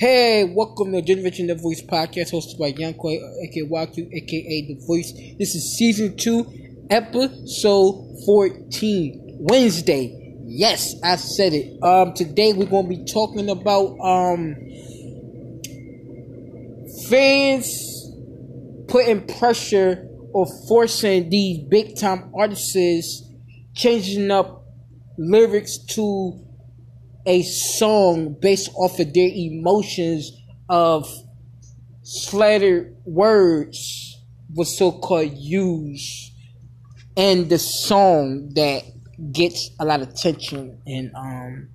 Hey, welcome to Generation The Voice podcast hosted by Young Koi, aka YQ, aka The Voice. This is season 2, episode 14, Wednesday. Yes, I said it. Um, today we're gonna be talking about um fans putting pressure or forcing these big time artists changing up lyrics to a song based off of their emotions of slattered words was so called used. And the song that gets a lot of attention and um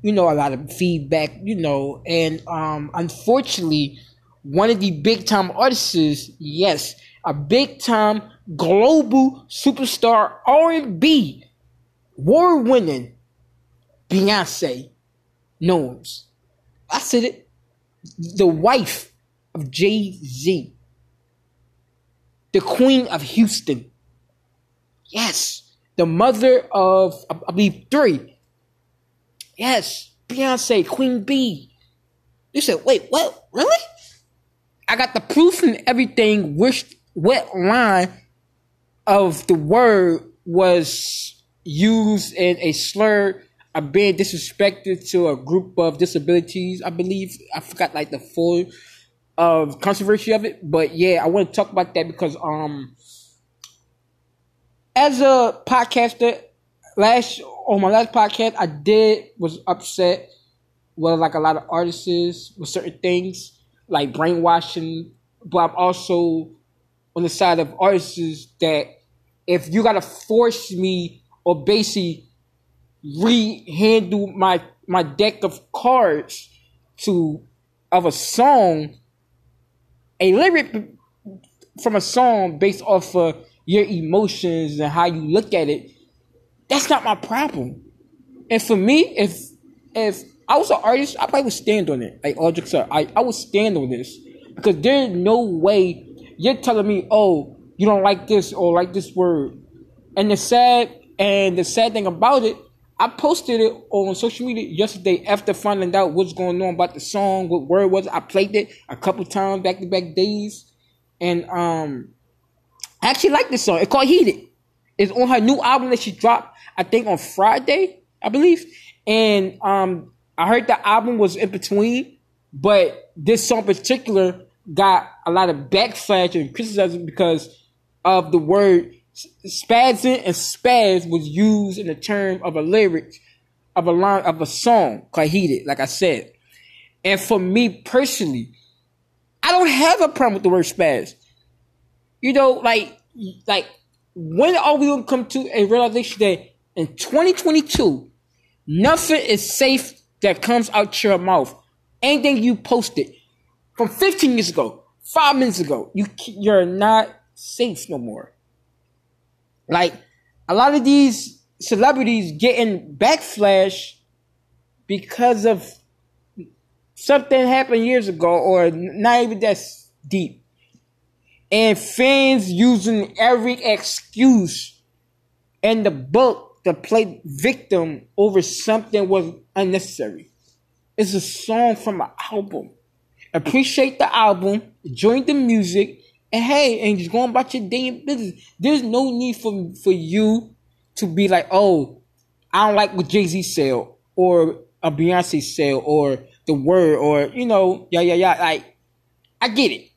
you know a lot of feedback you know. And um unfortunately one of the big time artists yes a big time global superstar R&B award winning Beyonce Knowles. I said it. The wife of Jay Z. The queen of Houston. Yes. The mother of, I believe, three. Yes. Beyonce, Queen B. You said, wait, what? Really? I got the proof and everything, which, what line of the word was used in a slur are being disrespected to a group of disabilities. I believe I forgot like the full of uh, controversy of it, but yeah, I want to talk about that because um, as a podcaster, last on my last podcast, I did was upset with like a lot of artists with certain things like brainwashing, but I'm also on the side of artists that if you gotta force me or basically rehandle my my deck of cards to of a song, a lyric from a song based off of your emotions and how you look at it, that's not my problem. And for me, if if I was an artist, I probably would stand on it. Like all jokes are, I, I would stand on this. Because there's no way you're telling me, oh, you don't like this or like this word. And the sad and the sad thing about it, I posted it on social media yesterday after finding out what's going on about the song, what word was. I played it a couple times back to back days, and um, I actually like this song. It's called "Heated." It's on her new album that she dropped, I think, on Friday, I believe. And um, I heard the album was in between, but this song in particular got a lot of backlash and criticism because of the word Spazzing and spaz was used in the term of a lyric of a line of a song called Heated, like I said. And for me personally, I don't have a problem with the word spaz. You know, like like when are we gonna come to a realization that in 2022, nothing is safe that comes out your mouth. Anything you posted from 15 years ago, five minutes ago, you you're not safe no more. Like a lot of these celebrities getting backflash because of something happened years ago or not even that deep. And fans using every excuse in the book to play victim over something was unnecessary. It's a song from an album. Appreciate the album, enjoy the music, and hey, and just going about your damn business. There's no need for for you to be like, oh, I don't like what Jay Z said or a Beyonce said or the word or you know, yeah, yeah, yeah. Like, I get it.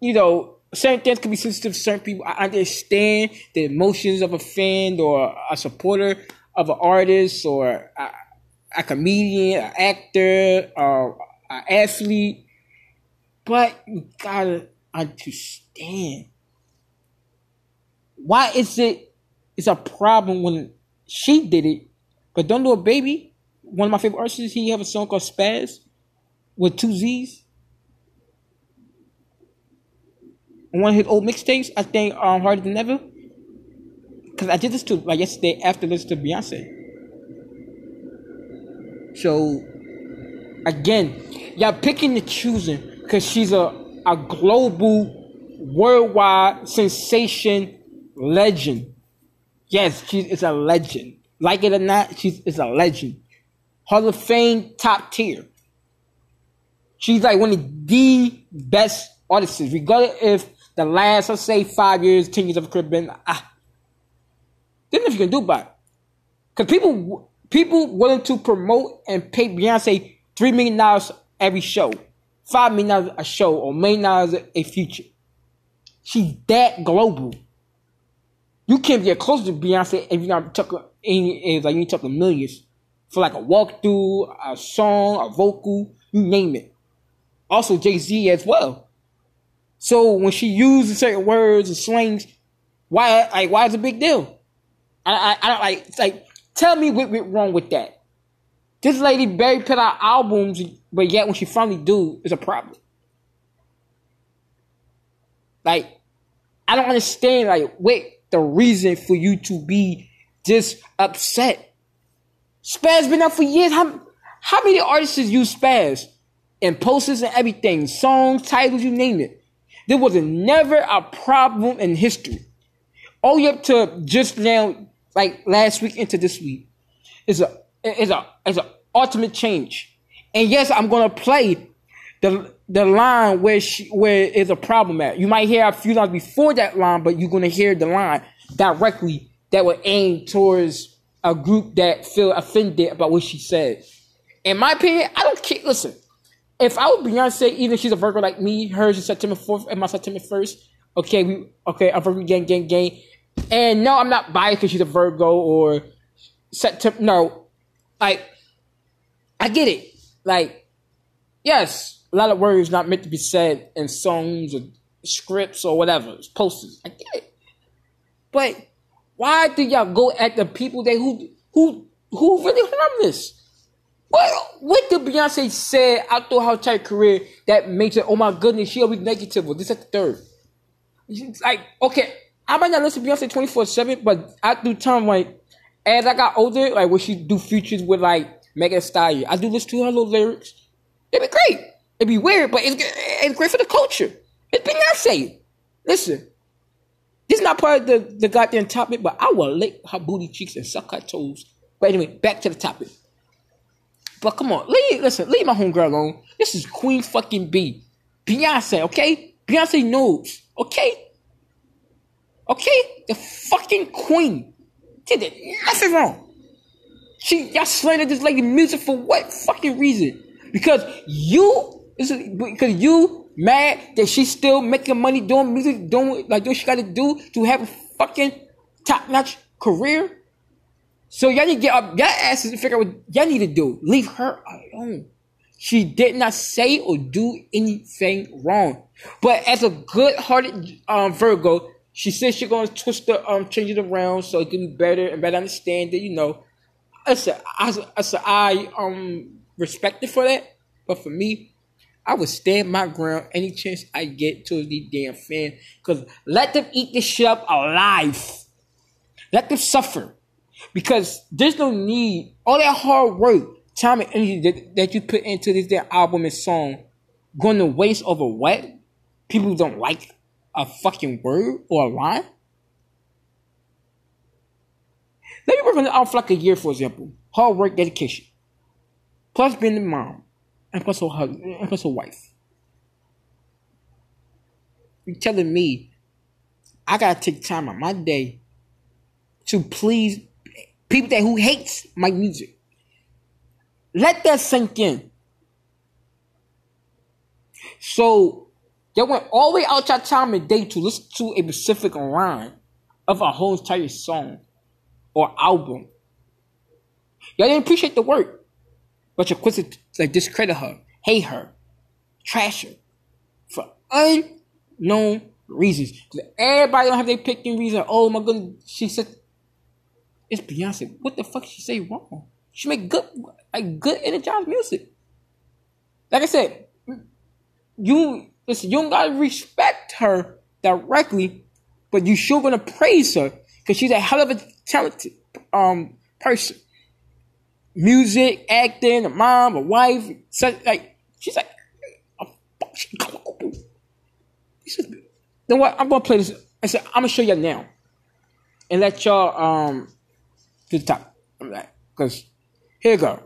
You know, certain things can be sensitive to certain people. I understand the emotions of a fan or a supporter of an artist or a, a comedian, an actor, uh, or an athlete. But you gotta understand. Why is it it's a problem when she did it, but don't do a baby? One of my favorite artists, he have a song called Spaz with two Z's. One of his old mixtapes, I think um Harder Than Ever. Cause I did this to like yesterday after this to Beyonce. So again, y'all picking and choosing because she's a a global, worldwide sensation legend. Yes, she is a legend. Like it or not, she is a legend. Hall of Fame top tier. She's like one of the best artists, regardless if the last, let's say, five years, ten years of career been ah. There's nothing you can do about it. Cause people people willing to promote and pay Beyonce three million dollars every show, five million dollars a show, or million dollars a feature. She's that global. You can't get close to Beyonce if you're not talking in like you talking millions for like a walkthrough, a song, a vocal, you name it. Also Jay Z as well. So when she uses certain words and slangs, why like why is it a big deal? I I, I don't like like tell me what went wrong with that. This lady barely put out albums, but yet when she finally do, it's a problem. Like, I don't understand. Like, wait, the reason for you to be just upset. Spaz been out for years. How how many artists use Spaz and posters and everything, songs, titles, you name it? There was never a problem in history. All you up to just now, like last week into this week, is a is a is a ultimate change. And yes, I'm gonna play the the line where she where is a problem at. You might hear a few lines before that line, but you're gonna hear the line directly that will aim towards a group that feel offended about what she said. In my opinion, I don't care. Listen, if I would Beyonce, even if she's a Virgo like me, hers is September fourth and my September first. Okay, we okay, I'm Virgo gang gang gang. And no, I'm not biased because she's a Virgo or September. No, like I get it. Like, yes, a lot of words not meant to be said in songs or scripts or whatever, it's posters. I get it. But why do y'all go at the people that who who who really harmless? What what did Beyonce say through her entire career that makes it? Oh my goodness, she'll be negative. Well, this is the third. Like okay, I might not listen to Beyonce twenty four seven, but I do time like as I got older, like when she do features with like Megan Thee Stallion. I do listen to her little lyrics. It'd be great. It'd be weird, but it's, it's great for the culture. It's Beyonce. Listen, this is not part of the, the goddamn topic, but I will lick her booty cheeks and suck her toes. But anyway, back to the topic. But come on, leave, listen, leave my homegirl alone. This is Queen fucking B. Beyonce, okay? Beyonce Knowles, okay? Okay? The fucking queen did it. Nothing wrong. She y'all slandered this lady music for what fucking reason? Because you is because you mad that she's still making money doing music, doing like what she gotta do to have a fucking top notch career. So y'all need to get up y'all asses and figure out what y'all need to do. Leave her alone. She did not say or do anything wrong. But as a good hearted um, Virgo, she said she's gonna twist the um change it around so it can be better and better understand it, you know. I said, I, said, I um respect it for that, but for me, I would stand my ground any chance I get to the damn fan. Cause let them eat this shit up alive. Let them suffer. Because there's no need, all that hard work, time and energy that, that you put into this damn album and song going to waste over what? People don't like a fucking word or a line? Let me work on the album for like a year, for example. Hard work, dedication. Plus being a mom. And plus a husband, and plus a wife. You're telling me I gotta take time out my day to please people that who hates my music. Let that sink in. So y'all went all the way out your time and day to listen to a specific line of a whole entire song or album. Y'all didn't appreciate the work, but you're quick to like discredit her, hate her, trash her for unknown reasons. Everybody don't have their picking reason. Oh my goodness, she said it's Beyonce. What the fuck she say wrong? She make good, like good energized music. Like I said, you listen, you don't gotta respect her directly, but you sure gonna praise her because she's a hell of a talented um person. Music, acting, a mom, a wife, like she's like a fucking global. You know what? I'm gonna play this. I said I'm gonna show y'all now, and let y'all um to the top. I'm like, cause here you go.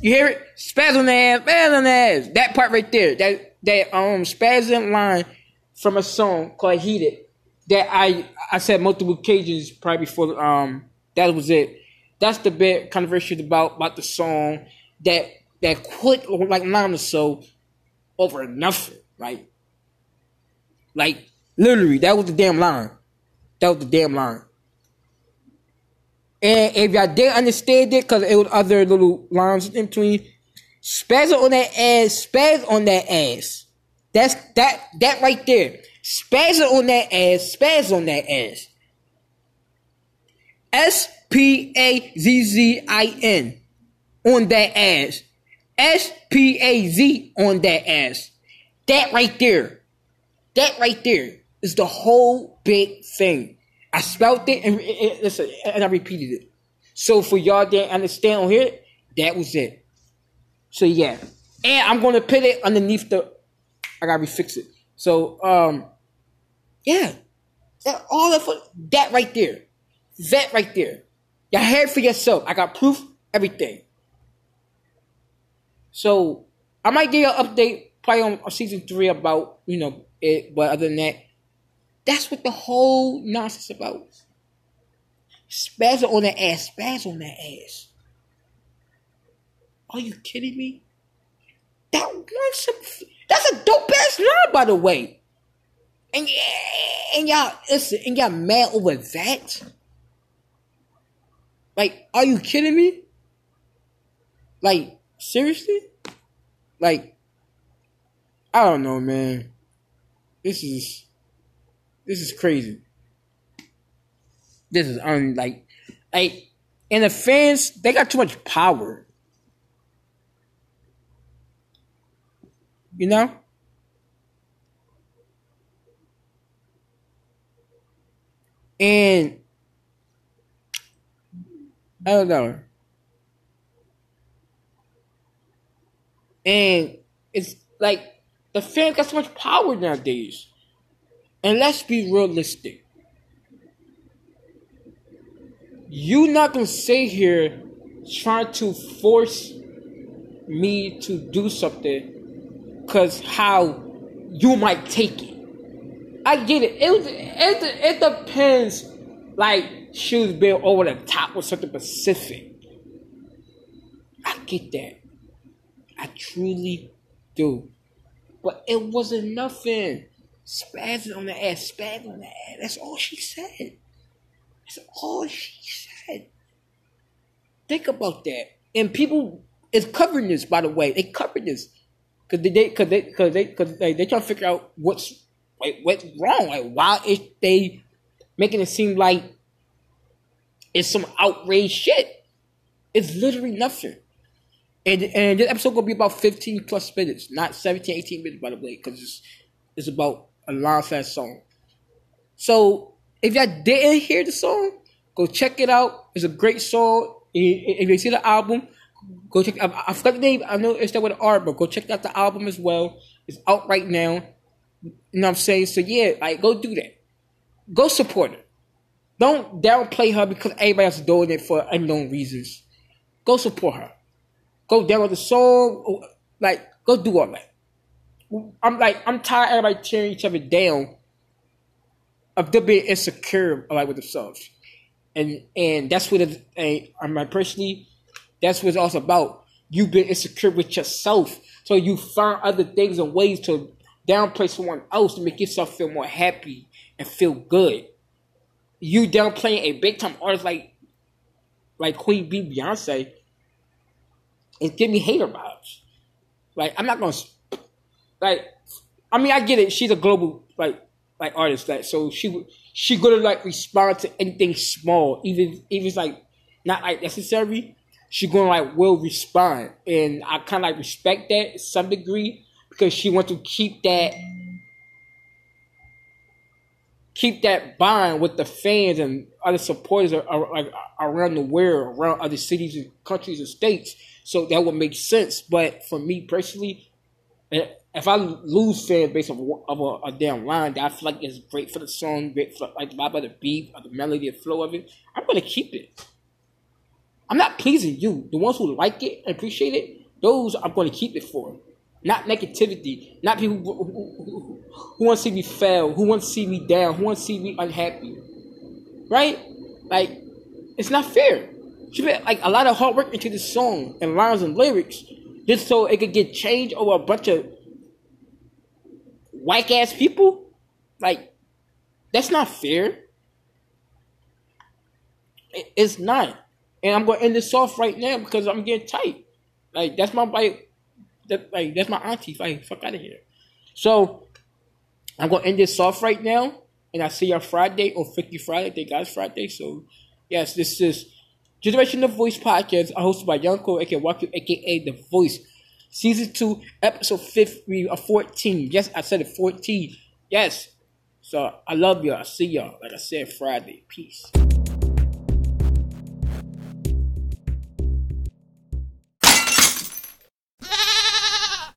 You hear it? The ass, the ass. That part right there. That that um spasm line from a song called Heated. That I I said multiple occasions probably before um that was it. That's the bit controversial about about the song that that quick like line or so over nothing. Like like literally that was the damn line. That was the damn line. And if y'all didn't understand it, because it was other little lines in between, spaz on that ass, spaz on that ass. That's that that right there. Spaz on that ass, spaz on that ass. S P A Z Z I N on that ass. S P A Z on that ass. That right there. That right there is the whole big thing. I spelt it and, listen, and I repeated it. So for y'all that understand on here, that was it. So yeah. And I'm gonna put it underneath the I gotta refix it. So um yeah. All of that right there. That right there. Y'all heard for yourself. I got proof, everything. So I might give you an update probably on season three about, you know, it, but other than that, that's what the whole nonsense about. Spaz on that ass, spaz on that ass. Are you kidding me? That that's a dope ass line, by the way. And and y'all listen, and y'all mad over that? Like, are you kidding me? Like, seriously? Like, I don't know, man. This is this is crazy. This is un like like and the fans they got too much power. You know? And I don't know. And it's like the fans got so much power nowadays. And let's be realistic. You not gonna sit here trying to force me to do something because how you might take it. I get it. It, it, it depends. Like she was being over the top with something specific. I get that. I truly do. But it wasn't nothing spazzing on the ass, spazzing on the ass. That's all she said. That's all she said. Think about that. And people is covering this, by the way. They covered this because they, because they, because they, because they, they trying to figure out what's like what's wrong. Like why is they making it seem like it's some outrage shit? It's literally nothing. And and this episode gonna be about 15 plus minutes, not 17, 18 minutes, by the way, because it's it's about a long fast song. So if y'all didn't hear the song, go check it out. It's a great song. If you see the album, go check. I, I forgot the name. I know it's that with art, but go check out the album as well. It's out right now. You know what I'm saying? So yeah, like go do that. Go support her. Don't downplay her because everybody else is doing it for unknown reasons. Go support her. Go download the song. Like go do all that. I'm like, I'm tired of everybody tearing each other down of them being insecure like with themselves. And and that's what it, and I'm like personally, that's what it's also about. You've been insecure with yourself. So you find other things and ways to downplay someone else to make yourself feel more happy and feel good. You downplaying a big time artist like like Queen Bee Beyonce and give me hater vibes. Like I'm not gonna like I mean I get it. She's a global like like artist, like so she she gonna like respond to anything small, even even like not like necessary. She gonna like will respond, and I kind of like respect that to some degree because she wants to keep that keep that bond with the fans and other supporters are, are, like around the world, around other cities and countries and states. So that would make sense. But for me personally, eh, if I lose fans based of, of a, a, damn line that I feel like is great for the song, great for like the vibe of the beat, or the melody, the flow of it, I'm gonna keep it. I'm not pleasing you. The ones who like it and appreciate it, those I'm to keep it for. Not negativity. Not people who, who, who, who want to see me fail, who want to see me down, who want to see me unhappy. Right? Like, it's not fair. She put like a lot of hard work into this song and lines and lyrics just so it could get changed over a bunch of whack ass people. Like, that's not fair. It's not. And I'm gonna end this off right now because I'm getting tight. Like that's my like that like that's my auntie. Like fuck out of here. So I'm gonna end this off right now. And I see you Friday or Freaky Friday. Thank God's Friday. So yes, this is Generation the Voice podcast hosted by Yonko, aka Waku, aka The Voice. Season 2, episode 50, uh, 14. Yes, I said it, 14. Yes. So I love y'all. I see y'all, like I said, Friday. Peace.